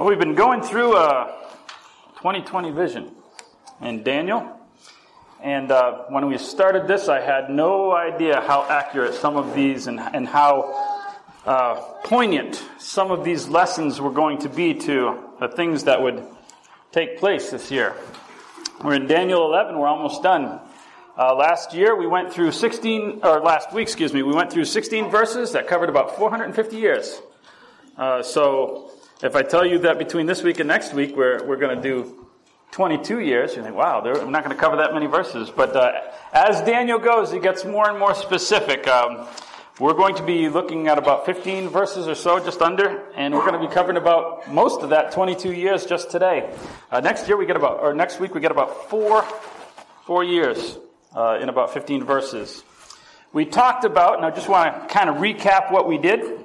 Well, we've been going through a 2020 vision in Daniel. And uh, when we started this, I had no idea how accurate some of these and, and how uh, poignant some of these lessons were going to be to the things that would take place this year. We're in Daniel 11, we're almost done. Uh, last year we went through 16, or last week, excuse me, we went through 16 verses that covered about 450 years. Uh, so if I tell you that between this week and next week we're, we're going to do 22 years, you think, wow, I'm not going to cover that many verses. But uh, as Daniel goes, he gets more and more specific. Um, we're going to be looking at about 15 verses or so, just under, and we're going to be covering about most of that 22 years just today. Uh, next year we get about, or next week we get about four, four years uh, in about 15 verses. We talked about, and I just want to kind of recap what we did.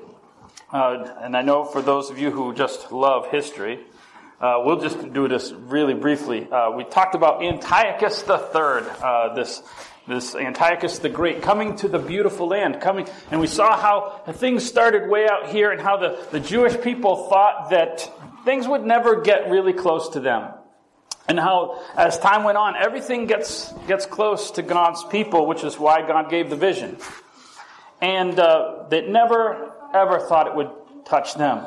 Uh, and I know for those of you who just love history, uh, we'll just do this really briefly. Uh, we talked about Antiochus III, uh, this this Antiochus the Great coming to the beautiful land, coming, and we saw how things started way out here, and how the, the Jewish people thought that things would never get really close to them, and how as time went on, everything gets gets close to God's people, which is why God gave the vision, and uh, that never ever thought it would touch them.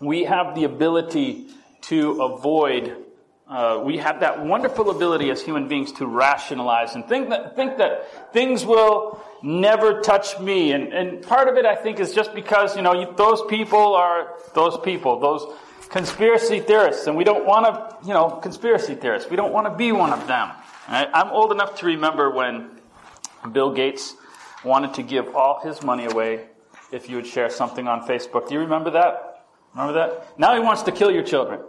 We have the ability to avoid. Uh, we have that wonderful ability as human beings to rationalize and think that think that things will never touch me. And, and part of it, I think, is just because you know you, those people are those people, those conspiracy theorists, and we don't want to, you know, conspiracy theorists. We don't want to be one of them. Right? I'm old enough to remember when Bill Gates wanted to give all his money away if you would share something on Facebook. Do you remember that? Remember that? Now he wants to kill your children.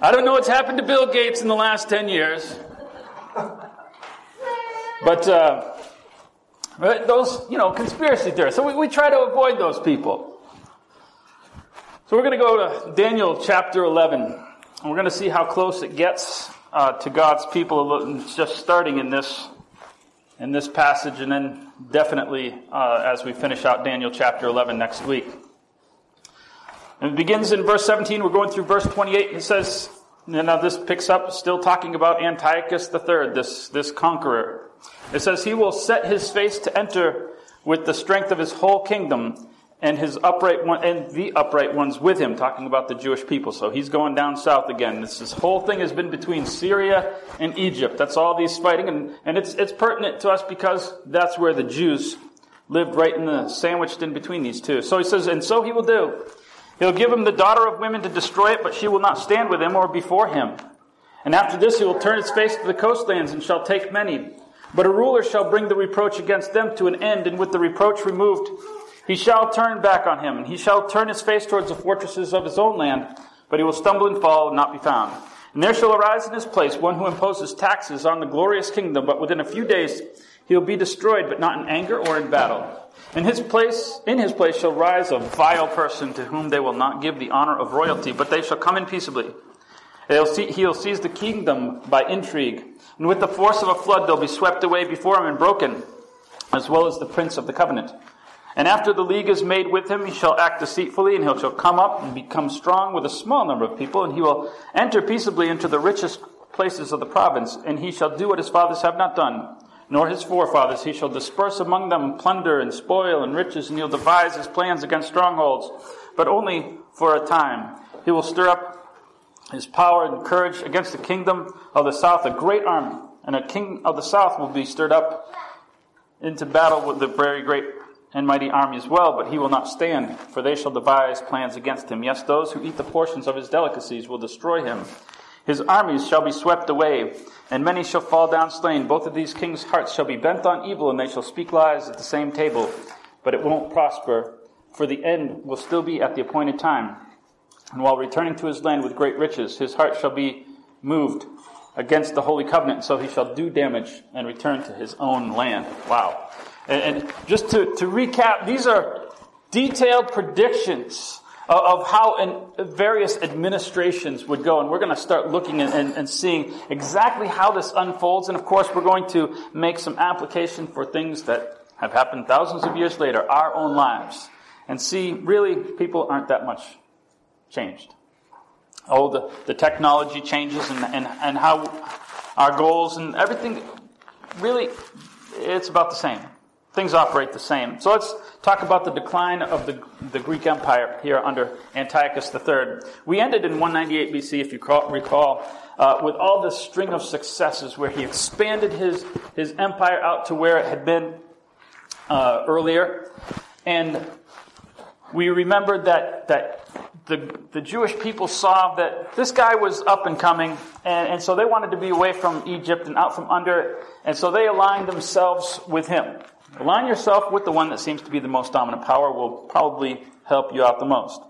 I don't know what's happened to Bill Gates in the last 10 years. But uh, those, you know, conspiracy theorists. So we, we try to avoid those people. So we're going to go to Daniel chapter 11. And we're going to see how close it gets uh, to God's people. Just starting in this in this passage, and then definitely uh, as we finish out Daniel chapter 11 next week. And it begins in verse 17. We're going through verse 28. It says, and now this picks up, still talking about Antiochus III, this, this conqueror. It says, He will set his face to enter with the strength of his whole kingdom and his upright one, and the upright ones with him, talking about the Jewish people. So he's going down south again. This, this whole thing has been between Syria and Egypt. That's all these fighting, and, and it's, it's pertinent to us because that's where the Jews lived right in the sandwiched in between these two. So he says, and so he will do. He'll give him the daughter of women to destroy it, but she will not stand with him or before him. And after this he will turn his face to the coastlands and shall take many. But a ruler shall bring the reproach against them to an end, and with the reproach removed, he shall turn back on him, and he shall turn his face towards the fortresses of his own land, but he will stumble and fall and not be found. And there shall arise in his place one who imposes taxes on the glorious kingdom, but within a few days he will be destroyed, but not in anger or in battle. In his place, in his place shall rise a vile person to whom they will not give the honor of royalty, but they shall come in peaceably. He'll seize the kingdom by intrigue, and with the force of a flood they'll be swept away before him and broken, as well as the prince of the covenant. And after the league is made with him, he shall act deceitfully, and he shall come up and become strong with a small number of people, and he will enter peaceably into the richest places of the province, and he shall do what his fathers have not done, nor his forefathers. He shall disperse among them plunder and spoil and riches, and he'll devise his plans against strongholds, but only for a time. He will stir up his power and courage against the kingdom of the south, a great army, and a king of the south will be stirred up into battle with the very great and mighty army as well, but he will not stand, for they shall devise plans against him. Yes, those who eat the portions of his delicacies will destroy him. His armies shall be swept away, and many shall fall down slain. Both of these kings' hearts shall be bent on evil, and they shall speak lies at the same table. But it won't prosper, for the end will still be at the appointed time. And while returning to his land with great riches, his heart shall be moved against the holy covenant, so he shall do damage and return to his own land. Wow. And, and just to, to recap, these are detailed predictions of, of how various administrations would go. And we're going to start looking and, and, and seeing exactly how this unfolds. And of course, we're going to make some application for things that have happened thousands of years later, our own lives. And see, really, people aren't that much changed. oh, the, the technology changes and, and, and how our goals and everything really, it's about the same. Things operate the same. So let's talk about the decline of the, the Greek Empire here under Antiochus III. We ended in 198 BC, if you recall, uh, with all this string of successes where he expanded his, his empire out to where it had been uh, earlier. And we remembered that, that the, the Jewish people saw that this guy was up and coming, and, and so they wanted to be away from Egypt and out from under it, and so they aligned themselves with him. Align yourself with the one that seems to be the most dominant power will probably help you out the most.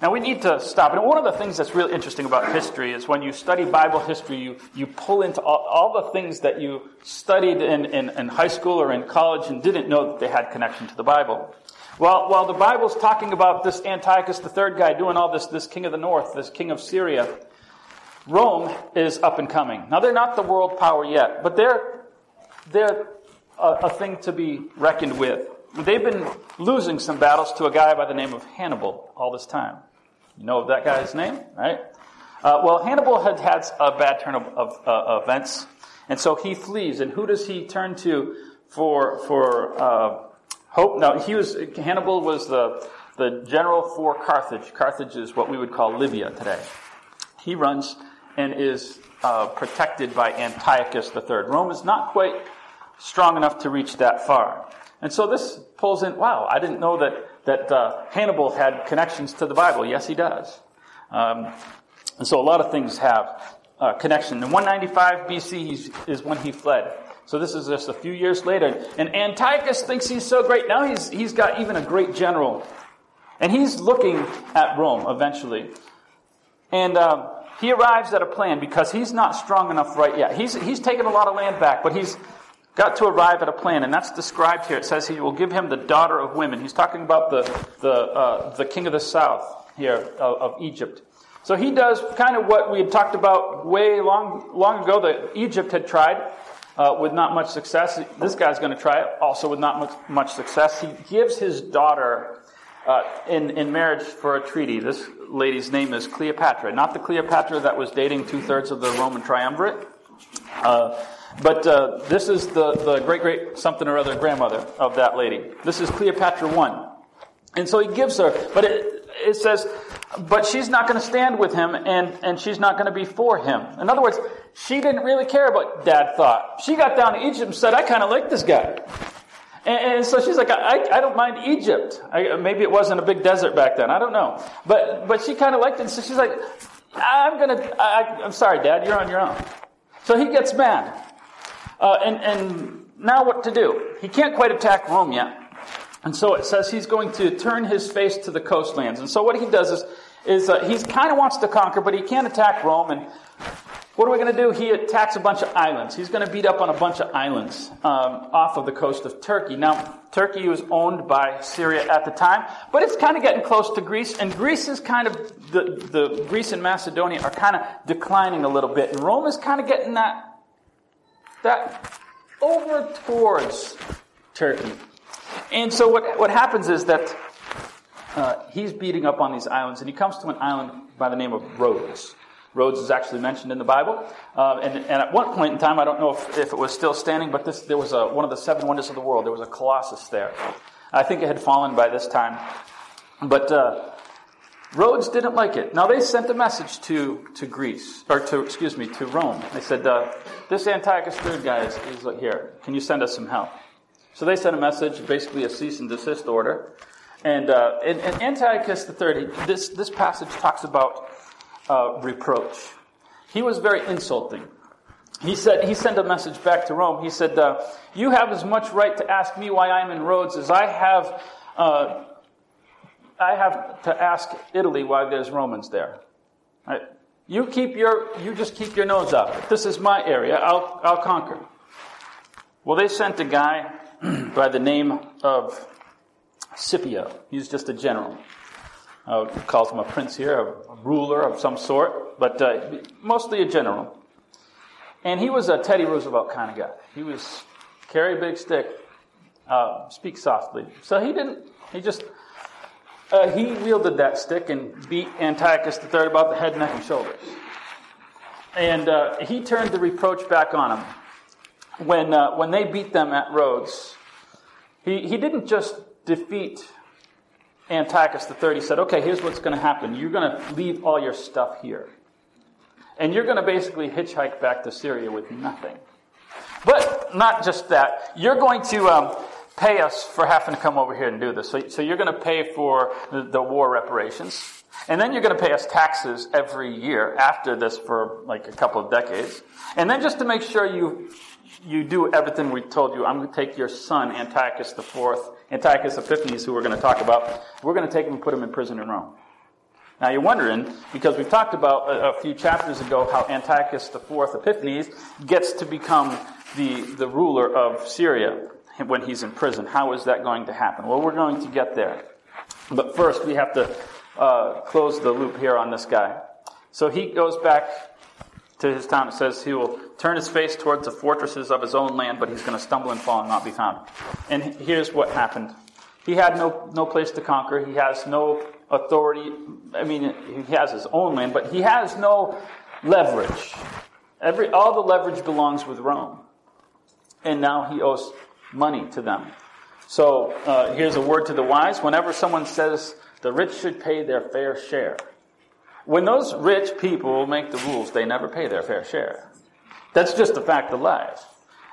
Now we need to stop. And one of the things that's really interesting about history is when you study Bible history, you, you pull into all, all the things that you studied in, in, in, high school or in college and didn't know that they had connection to the Bible. Well, while the Bible's talking about this Antiochus the third guy doing all this, this king of the north, this king of Syria, Rome is up and coming. Now they're not the world power yet, but they're, they're a, a thing to be reckoned with. They've been losing some battles to a guy by the name of Hannibal all this time. You know that guy's name, right? Uh, well, Hannibal had had a bad turn of, of uh, events, and so he flees. And who does he turn to for for uh, hope? Now, he was Hannibal was the the general for Carthage. Carthage is what we would call Libya today. He runs and is uh, protected by Antiochus III. Rome is not quite strong enough to reach that far. And so this pulls in, wow, I didn't know that, that uh, Hannibal had connections to the Bible. Yes, he does. Um, and so a lot of things have uh, connection. In 195 BC is when he fled. So this is just a few years later. And Antiochus thinks he's so great. Now he's, he's got even a great general. And he's looking at Rome eventually. And um, he arrives at a plan because he's not strong enough right yet. He's, he's taken a lot of land back, but he's, got to arrive at a plan, and that's described here. It says he will give him the daughter of women. He's talking about the, the, uh, the king of the south here of, of, Egypt. So he does kind of what we had talked about way long, long ago that Egypt had tried uh, with not much success. This guy's going to try it also with not much, much success. He gives his daughter uh, in, in marriage for a treaty. This lady's name is Cleopatra, not the Cleopatra that was dating two thirds of the Roman triumvirate. Uh, but uh, this is the, the great great something or other grandmother of that lady. This is Cleopatra 1. And so he gives her, but it, it says, but she's not going to stand with him and, and she's not going to be for him. In other words, she didn't really care what dad thought. She got down to Egypt and said, I kind of like this guy. And, and, so she's like, I, I don't mind Egypt. I, maybe it wasn't a big desert back then. I don't know. But, but she kind of liked it. So she's like, I'm going to, I'm sorry, dad, you're on your own. So he gets mad. Uh, and, and now what to do? He can't quite attack Rome yet. And so it says he's going to turn his face to the coastlands. And so what he does is, is uh, he kind of wants to conquer, but he can't attack Rome. And what are we going to do? He attacks a bunch of islands. He's going to beat up on a bunch of islands um, off of the coast of Turkey. Now, Turkey was owned by Syria at the time, but it's kind of getting close to Greece. And Greece is kind of, the, the Greece and Macedonia are kind of declining a little bit. And Rome is kind of getting that that over towards Turkey. And so what, what happens is that uh, he's beating up on these islands, and he comes to an island by the name of Rhodes. Rhodes is actually mentioned in the Bible. Uh, and, and, at one point in time, I don't know if, if it was still standing, but this, there was a, one of the seven wonders of the world. There was a colossus there. I think it had fallen by this time. But uh, Rhodes didn't like it. Now they sent a message to, to Greece, or to, excuse me, to Rome. They said, uh, this Antiochus III guy is, is here. Can you send us some help? So they sent a message, basically a cease and desist order. And, uh, and, and Antiochus III, this, this passage talks about uh, reproach. He was very insulting. He said, he sent a message back to Rome. He said, uh, you have as much right to ask me why I'm in Rhodes as I have uh, I have to ask Italy why there's Romans there. Right? You keep your, you just keep your nose out. This is my area. I'll, I'll conquer. Well, they sent a guy by the name of Scipio. He's just a general. Uh, calls him a prince here, a, ruler of some sort, but uh, mostly a general. And he was a Teddy Roosevelt kind of guy. He was carry a big stick, uh, speak softly. So he didn't. He just uh, he wielded that stick and beat Antiochus III about the head, neck, and shoulders. And uh, he turned the reproach back on him. When, uh, when they beat them at Rhodes, he, he didn't just defeat Antiochus III. He said, okay, here's what's going to happen. You're going to leave all your stuff here. And you're going to basically hitchhike back to Syria with nothing. But not just that. You're going to um, pay us for having to come over here and do this. So, so you're going to pay for the, the war reparations. And then you're going to pay us taxes every year after this for like a couple of decades. And then just to make sure you you do everything we told you, I'm going to take your son, Antiochus IV, Antiochus Epiphanes, who we're going to talk about, we're going to take him and put him in prison in Rome. Now you're wondering, because we've talked about a, a few chapters ago how Antiochus IV Epiphanes gets to become the, the ruler of Syria when he's in prison. How is that going to happen? Well, we're going to get there. But first, we have to uh, close the loop here on this guy. So he goes back to his town. It says he will turn his face towards the fortresses of his own land, but he's going to stumble and fall and not be found. And here's what happened. He had no, no place to conquer. He has no authority. I mean, he has his own land, but he has no leverage. Every, all the leverage belongs with Rome. And now he owes money to them. So uh, here's a word to the wise. Whenever someone says the rich should pay their fair share, when those rich people make the rules, they never pay their fair share. That's just a fact of life.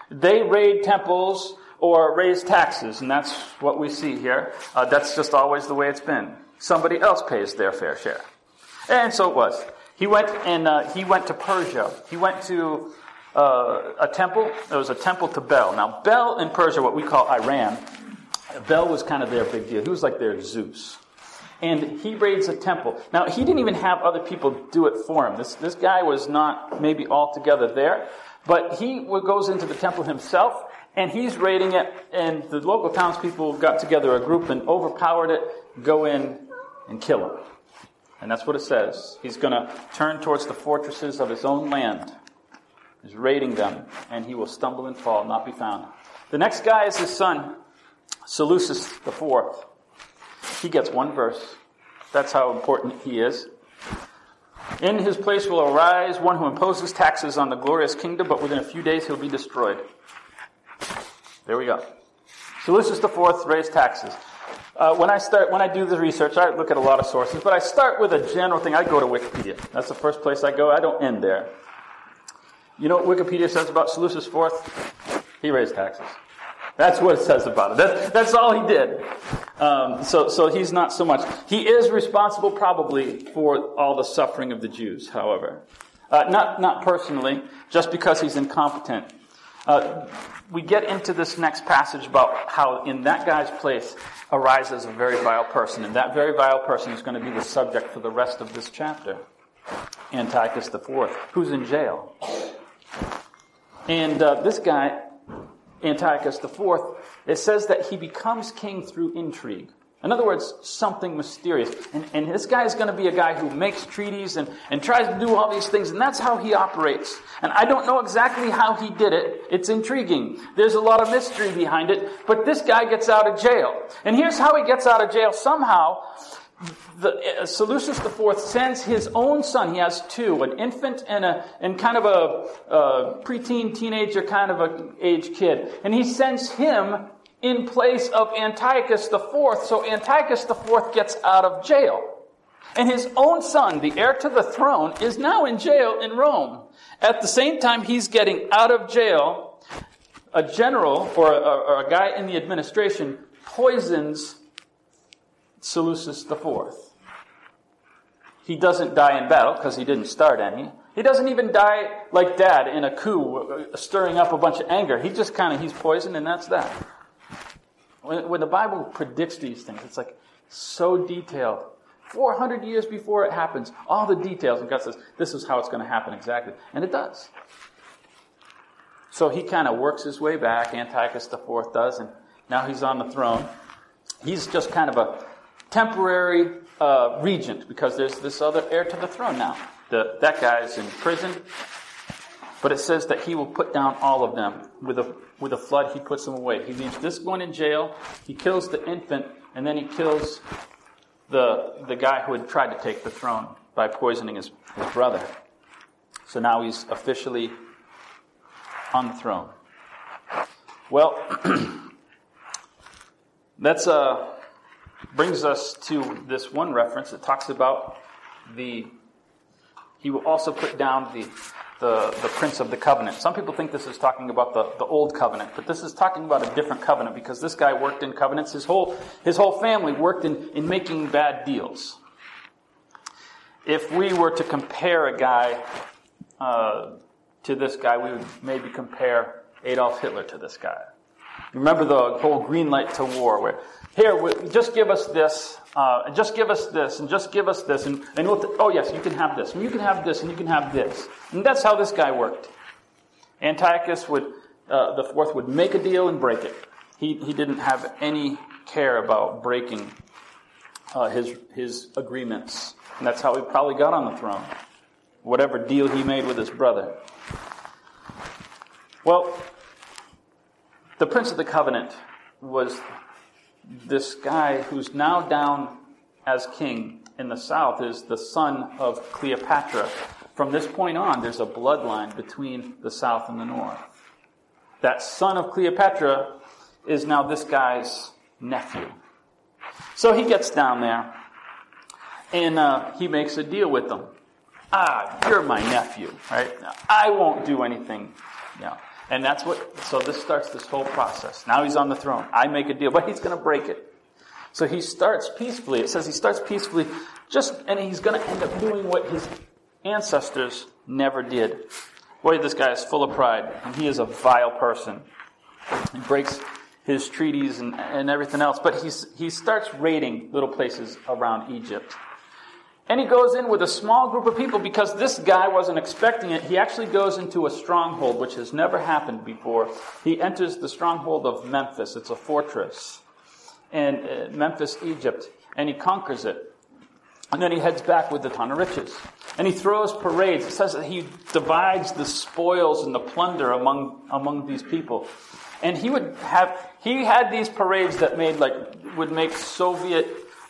They raid temples or raise taxes, and that's what we see here. Uh, that's just always the way it's been. Somebody else pays their fair share. And so it was. He went and uh, he went to Persia. He went to uh, a temple. There was a temple to Bel. Now, Bel in Persia, what we call Iran, Bel was kind of their big deal. He was like their Zeus and he raids a temple. Now, he didn't even have other people do it for him. This, this guy was not maybe altogether there, but he goes into the temple himself, and he's raiding it, and the local townspeople got together a group and overpowered it, go in and kill him. And that's what it says. He's going to turn towards the fortresses of his own land. He's raiding them, and he will stumble and fall, not be found. The next guy is his son, Seleucus the fourth. He gets one verse. That's how important he is. In his place will arise one who imposes taxes on the glorious kingdom, but within a few days he'll be destroyed. There we go. Seleucus the fourth raised taxes. Uh, when I start, when I do the research, I look at a lot of sources, but I start with a general thing. I go to Wikipedia. That's the first place I go. I don't end there. You know what Wikipedia says about Seleucus IV? He raised taxes. That's what it says about it. That's, that's all he did. Um, so, so he's not so much. He is responsible probably for all the suffering of the Jews, however. Uh, not, not personally, just because he's incompetent. Uh, we get into this next passage about how in that guy's place arises a very vile person, and that very vile person is going to be the subject for the rest of this chapter. Antiochus IV, who's in jail. And uh, this guy Antiochus IV, it says that he becomes king through intrigue. In other words, something mysterious. And, and this guy is going to be a guy who makes treaties and, and tries to do all these things, and that's how he operates. And I don't know exactly how he did it. It's intriguing. There's a lot of mystery behind it, but this guy gets out of jail. And here's how he gets out of jail. Somehow, the, uh, Seleucus IV sends his own son. He has two, an infant and a and kind of a, a preteen, teenager kind of a age kid, and he sends him in place of Antiochus IV. So Antiochus IV gets out of jail. And his own son, the heir to the throne, is now in jail in Rome. At the same time he's getting out of jail, a general or a, or a guy in the administration poisons Seleucus IV. He doesn't die in battle because he didn't start any. He doesn't even die like dad in a coup, stirring up a bunch of anger. He just kind of, he's poisoned and that's that. When, when the Bible predicts these things, it's like so detailed. 400 years before it happens, all the details, and God says, this is how it's going to happen exactly. And it does. So he kind of works his way back, Antiochus IV does, and now he's on the throne. He's just kind of a temporary uh, regent because there's this other heir to the throne now. The, that guy is in prison, but it says that he will put down all of them with a with a flood. He puts them away. He leaves this one in jail. He kills the infant, and then he kills the, the guy who had tried to take the throne by poisoning his, his brother. So now he's officially on the throne. Well, that's uh, brings us to this one reference that talks about the. He will also put down the the, the Prince of the Covenant. Some people think this is talking about the, the Old Covenant, but this is talking about a different covenant because this guy worked in covenants. His whole, his whole family worked in, in making bad deals. If we were to compare a guy uh, to this guy, we would maybe compare Adolf Hitler to this guy. Remember the whole green light to war where, here, just give us this, uh, just give us this, and just give us this, and, and we'll oh yes, you can have this, and you can have this, and you can have this. And that's how this guy worked. Antiochus would, uh, the fourth would make a deal and break it. He, he didn't have any care about breaking uh, his, his agreements. And that's how he probably got on the throne. Whatever deal he made with his brother. Well, the Prince of the Covenant was this guy who's now down as king in the south is the son of Cleopatra. From this point on, there's a bloodline between the south and the north. That son of Cleopatra is now this guy's nephew. So he gets down there and uh, he makes a deal with them. Ah, you're my nephew, right? I won't do anything. You and that's what, so this starts this whole process. Now he's on the throne. I make a deal, but he's going to break it. So he starts peacefully. It says he starts peacefully, just, and he's going to end up doing what his ancestors never did. Boy, this guy is full of pride, and he is a vile person. He breaks his treaties and, and everything else, but he's, he starts raiding little places around Egypt. And he goes in with a small group of people because this guy wasn't expecting it. He actually goes into a stronghold, which has never happened before. He enters the stronghold of Memphis. It's a fortress. And uh, Memphis, Egypt. And he conquers it. And then he heads back with a ton of riches. And he throws parades. It says that he divides the spoils and the plunder among, among these people. And he would have, he had these parades that made like, would make Soviet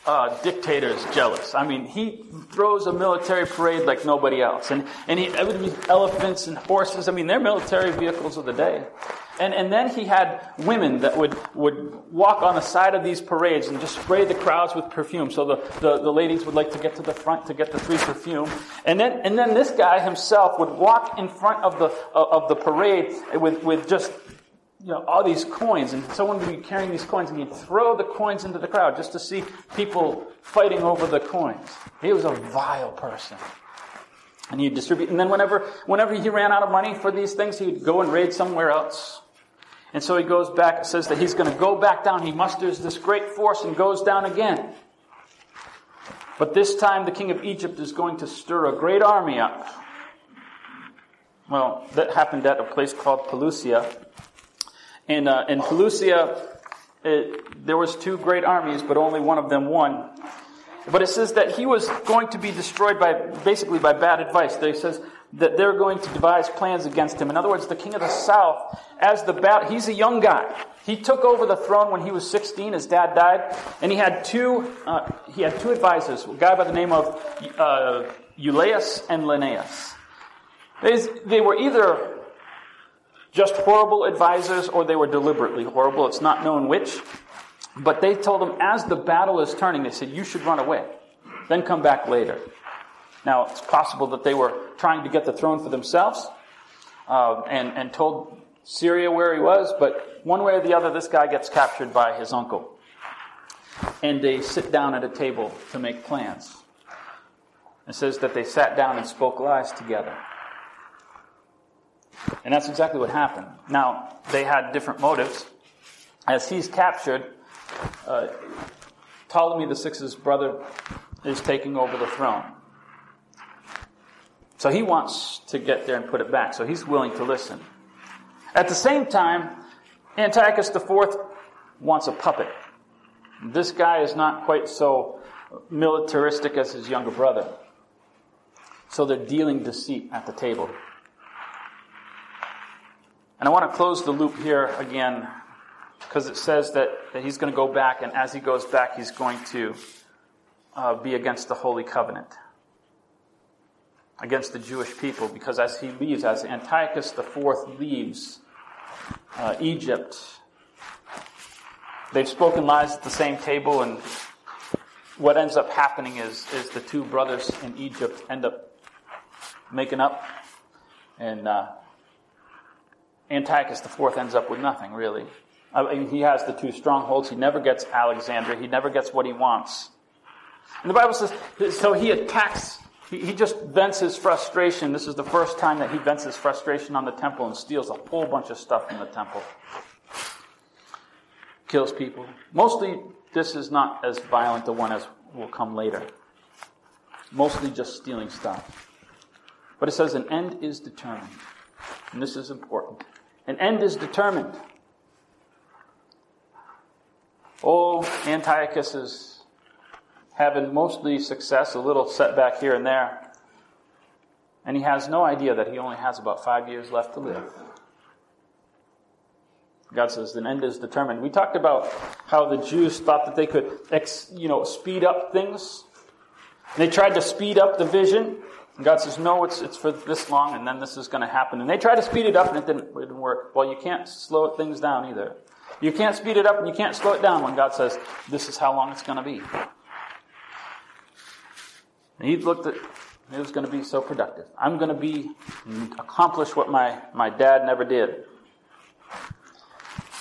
uh, dictators jealous. I mean, he throws a military parade like nobody else. And, and he, it would be elephants and horses. I mean, they're military vehicles of the day. And, and then he had women that would, would walk on the side of these parades and just spray the crowds with perfume. So the, the, the ladies would like to get to the front to get the free perfume. And then, and then this guy himself would walk in front of the, of the parade with, with just you know, all these coins, and someone would be carrying these coins, and he'd throw the coins into the crowd just to see people fighting over the coins. He was a vile person. And he'd distribute, and then whenever, whenever he ran out of money for these things, he'd go and raid somewhere else. And so he goes back, says that he's going to go back down. He musters this great force and goes down again. But this time the king of Egypt is going to stir a great army up. Well, that happened at a place called Pelusium. And uh, in Pelusia, it, there was two great armies, but only one of them won. But it says that he was going to be destroyed by basically by bad advice. They says that they're going to devise plans against him. In other words, the king of the south, as the bat, he's a young guy. He took over the throne when he was 16. His dad died, and he had two. Uh, he had two advisors, a guy by the name of uh, Eulaeus and Lenaeus. They were either just horrible advisors or they were deliberately horrible. It's not known which. But they told him, as the battle is turning, they said, you should run away. Then come back later. Now, it's possible that they were trying to get the throne for themselves uh, and, and told Syria where he was, but one way or the other, this guy gets captured by his uncle. And they sit down at a table to make plans. It says that they sat down and spoke lies together. And that's exactly what happened. Now, they had different motives. As he's captured, uh, Ptolemy VI's brother is taking over the throne. So he wants to get there and put it back. So he's willing to listen. At the same time, Antiochus IV wants a puppet. This guy is not quite so militaristic as his younger brother. So they're dealing deceit at the table. And I want to close the loop here again because it says that, that he's going to go back, and as he goes back, he's going to uh, be against the Holy Covenant, against the Jewish people, because as he leaves, as Antiochus IV leaves uh, Egypt, they've spoken lies at the same table, and what ends up happening is, is the two brothers in Egypt end up making up, and uh, Antiochus IV ends up with nothing, really. I mean, he has the two strongholds. He never gets Alexandria. He never gets what he wants. And the Bible says, so he attacks, he, just vents his frustration. This is the first time that he vents his frustration on the temple and steals a whole bunch of stuff from the temple. Kills people. Mostly, this is not as violent a one as will come later. Mostly just stealing stuff. But it says an end is determined. And this is important. An end is determined. Oh, Antiochus is having mostly success, a little setback here and there. And he has no idea that he only has about five years left to live. God says an end is determined. We talked about how the Jews thought that they could, you know, speed up things. They tried to speed up the vision. And God says, no, it's, it's for this long, and then this is going to happen. And they try to speed it up, and it didn't, it didn't work. Well, you can't slow things down either. You can't speed it up, and you can't slow it down when God says, this is how long it's going to be. And he looked at, it was going to be so productive. I'm going to be, accomplish what my, my dad never did.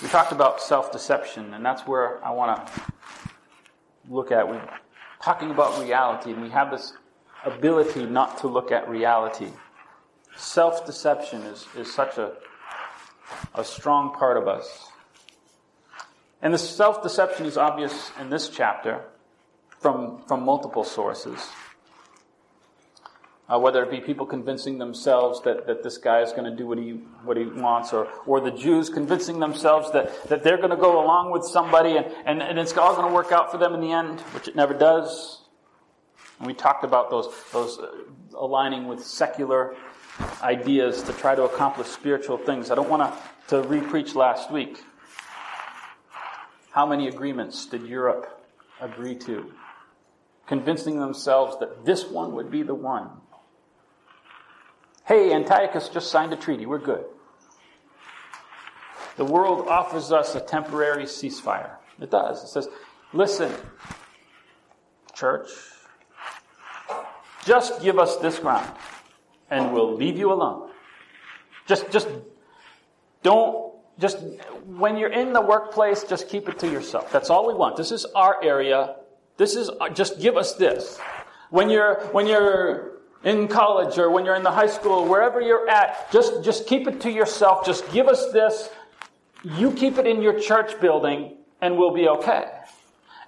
We talked about self deception, and that's where I want to look at. We're talking about reality, and we have this ability not to look at reality. Self deception is, is such a, a strong part of us. And the self deception is obvious in this chapter from, from multiple sources. Uh, whether it be people convincing themselves that, that this guy is going to do what he, what he wants, or, or the Jews convincing themselves that, that they're going to go along with somebody and, and, and it's all going to work out for them in the end, which it never does. And we talked about those, those uh, aligning with secular ideas to try to accomplish spiritual things. I don't want to, to re-preach last week. How many agreements did Europe agree to? Convincing themselves that this one would be the one. Hey, Antiochus just signed a treaty. We're good. The world offers us a temporary ceasefire. It does. It says, listen, church, just give us this ground and we'll leave you alone. Just, just don't, just, when you're in the workplace, just keep it to yourself. That's all we want. This is our area. This is, uh, just give us this. When you're, when you're in college or when you're in the high school, wherever you're at, just, just keep it to yourself. Just give us this. You keep it in your church building and we'll be okay.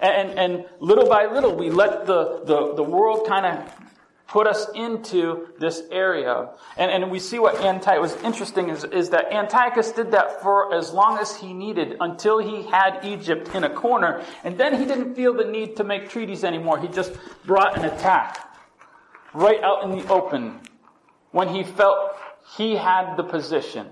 And, and little by little, we let the, the, the world kind of put us into this area. And, and we see what Antiochus was interesting is, is that Antiochus did that for as long as he needed until he had Egypt in a corner. And then he didn't feel the need to make treaties anymore. He just brought an attack right out in the open when he felt he had the position.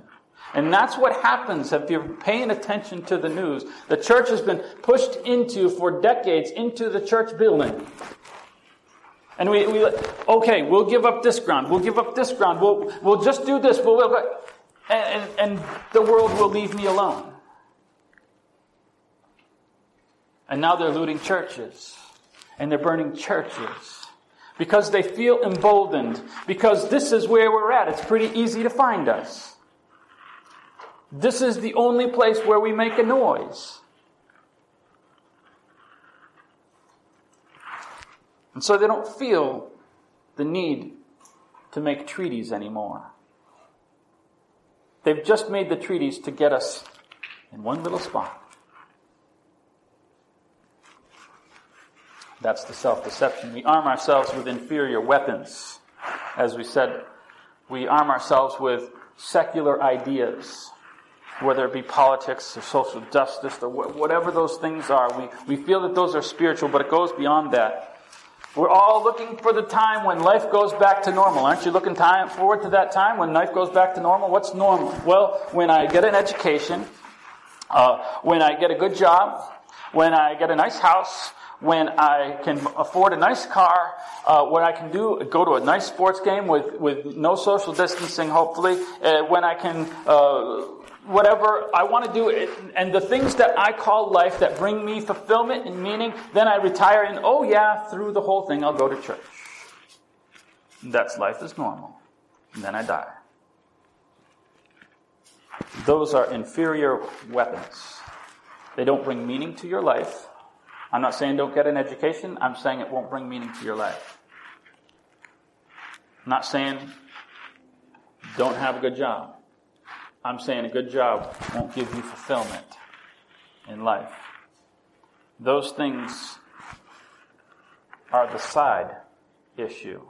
And that's what happens if you're paying attention to the news. The church has been pushed into, for decades, into the church building. And we, we okay, we'll give up this ground. We'll give up this ground. We'll, we'll just do this. We'll, we'll and, and, and the world will leave me alone. And now they're looting churches. And they're burning churches. Because they feel emboldened. Because this is where we're at. It's pretty easy to find us. This is the only place where we make a noise. And so they don't feel the need to make treaties anymore. They've just made the treaties to get us in one little spot. That's the self deception. We arm ourselves with inferior weapons. As we said, we arm ourselves with secular ideas, whether it be politics or social justice or whatever those things are. We, we feel that those are spiritual, but it goes beyond that. We're all looking for the time when life goes back to normal. Aren't you looking time, forward to that time when life goes back to normal? What's normal? Well, when I get an education, uh, when I get a good job, when I get a nice house, when I can afford a nice car, uh, when I can do go to a nice sports game with, with no social distancing, hopefully, uh, when I can uh, whatever I want to do, and the things that I call life that bring me fulfillment and meaning, then I retire and oh yeah, through the whole thing, I'll go to church. That's life is normal. And then I die. Those are inferior weapons. They don't bring meaning to your life. I'm not saying don't get an education. I'm saying it won't bring meaning to your life. I'm not saying don't have a good job. I'm saying a good job won't give you fulfillment in life. Those things are the side issue.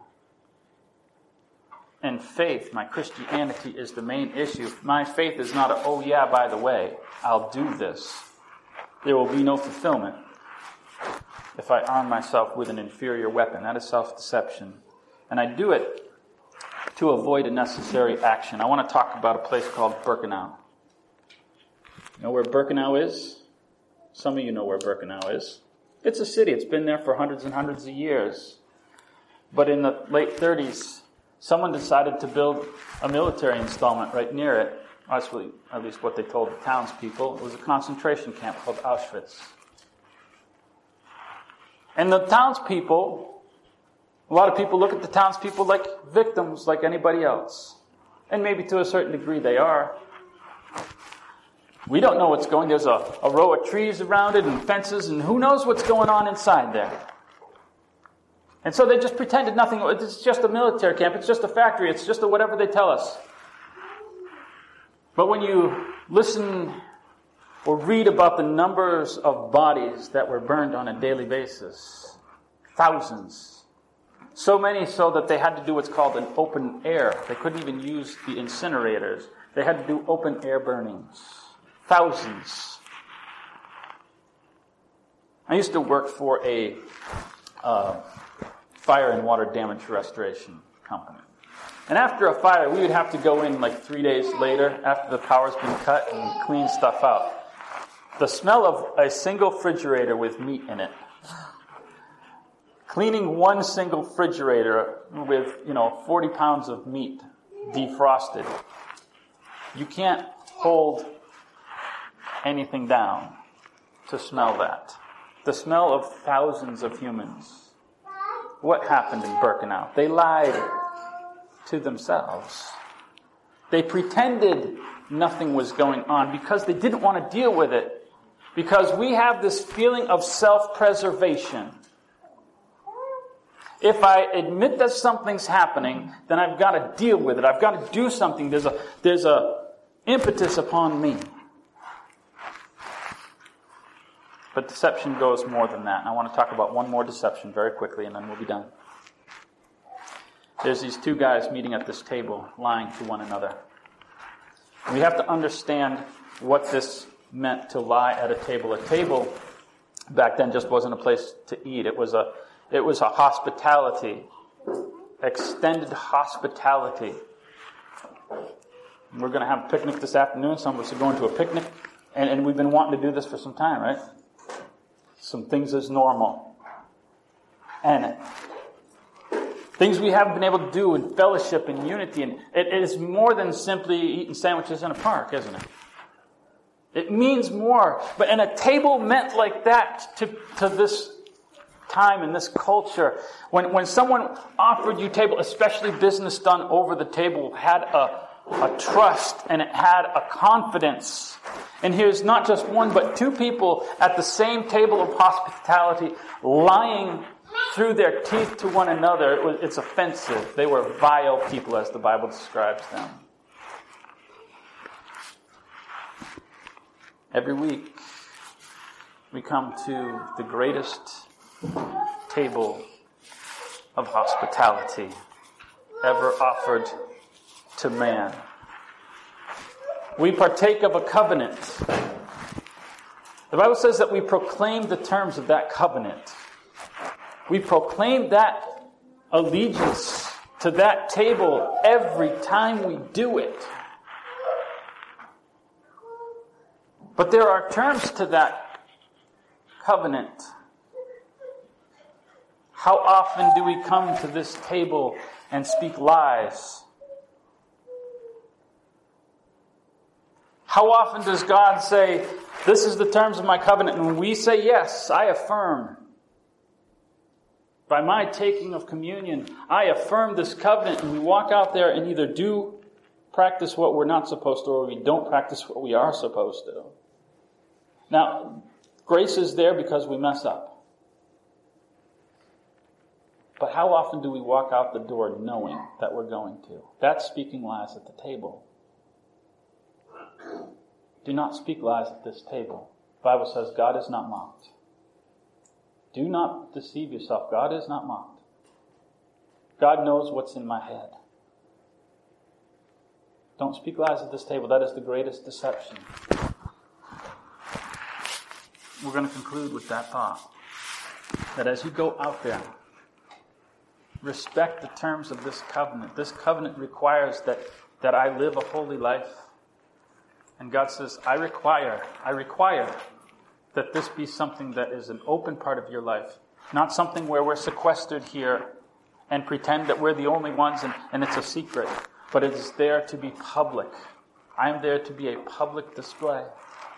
And faith, my Christianity, is the main issue. My faith is not a, oh yeah, by the way, I'll do this. There will be no fulfillment if I arm myself with an inferior weapon. That is self deception. And I do it to avoid a necessary action. I want to talk about a place called Birkenau. You know where Birkenau is? Some of you know where Birkenau is. It's a city, it's been there for hundreds and hundreds of years. But in the late 30s, someone decided to build a military installment right near it. That's at least what they told the townspeople. It was a concentration camp called Auschwitz. And the townspeople a lot of people look at the townspeople like victims, like anybody else. And maybe to a certain degree they are. We don't know what's going. There's a, a row of trees around it and fences, and who knows what's going on inside there. And so they just pretended nothing. It's just a military camp. It's just a factory. It's just a whatever they tell us. But when you listen or read about the numbers of bodies that were burned on a daily basis, thousands, so many so that they had to do what's called an open air. They couldn't even use the incinerators. They had to do open air burnings. Thousands. I used to work for a uh, fire and water damage restoration company. And after a fire, we would have to go in like three days later after the power's been cut and clean stuff out. The smell of a single refrigerator with meat in it cleaning one single refrigerator with, you know, 40 pounds of meat defrosted. You can't hold anything down to smell that. The smell of thousands of humans. What happened in Birkenau? They lied to themselves. They pretended nothing was going on because they didn't want to deal with it. Because we have this feeling of self preservation. If I admit that something's happening, then I've got to deal with it. I've got to do something. There's a, there's a impetus upon me. But deception goes more than that. And I want to talk about one more deception very quickly, and then we'll be done. There's these two guys meeting at this table, lying to one another. We have to understand what this meant to lie at a table. A table back then just wasn't a place to eat, it was a it was a hospitality, extended hospitality. We're going to have a picnic this afternoon. Some of us are going to a picnic. And, and we've been wanting to do this for some time, right? Some things as normal. And things we haven't been able to do in fellowship and unity. And it, it is more than simply eating sandwiches in a park, isn't it? It means more. But in a table meant like that to, to this time in this culture, when, when someone offered you table, especially business done over the table, had a, a trust and it had a confidence. And here's not just one, but two people at the same table of hospitality lying through their teeth to one another. It was, it's offensive. They were vile people, as the Bible describes them. Every week, we come to the greatest table of hospitality ever offered to man. We partake of a covenant. The Bible says that we proclaim the terms of that covenant. We proclaim that allegiance to that table every time we do it. But there are terms to that covenant How often do we come to this table and speak lies? How often does God say, This is the terms of my covenant? And we say yes, I affirm. By my taking of communion, I affirm this covenant, and we walk out there and either do practice what we're not supposed to, or we don't practice what we are supposed to. Now, grace is there because we mess up. But how often do we walk out the door knowing that we're going to? That's speaking lies at the table. Do not speak lies at this table. The Bible says God is not mocked. Do not deceive yourself. God is not mocked. God knows what's in my head. Don't speak lies at this table. That is the greatest deception. We're going to conclude with that thought. That as you go out there, respect the terms of this covenant. This covenant requires that, that I live a holy life. And God says, I require, I require that this be something that is an open part of your life, not something where we're sequestered here and pretend that we're the only ones and, and it's a secret, but it is there to be public. I am there to be a public display.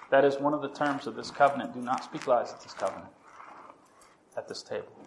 That is one of the terms of this covenant. Do not speak lies at this covenant, at this table.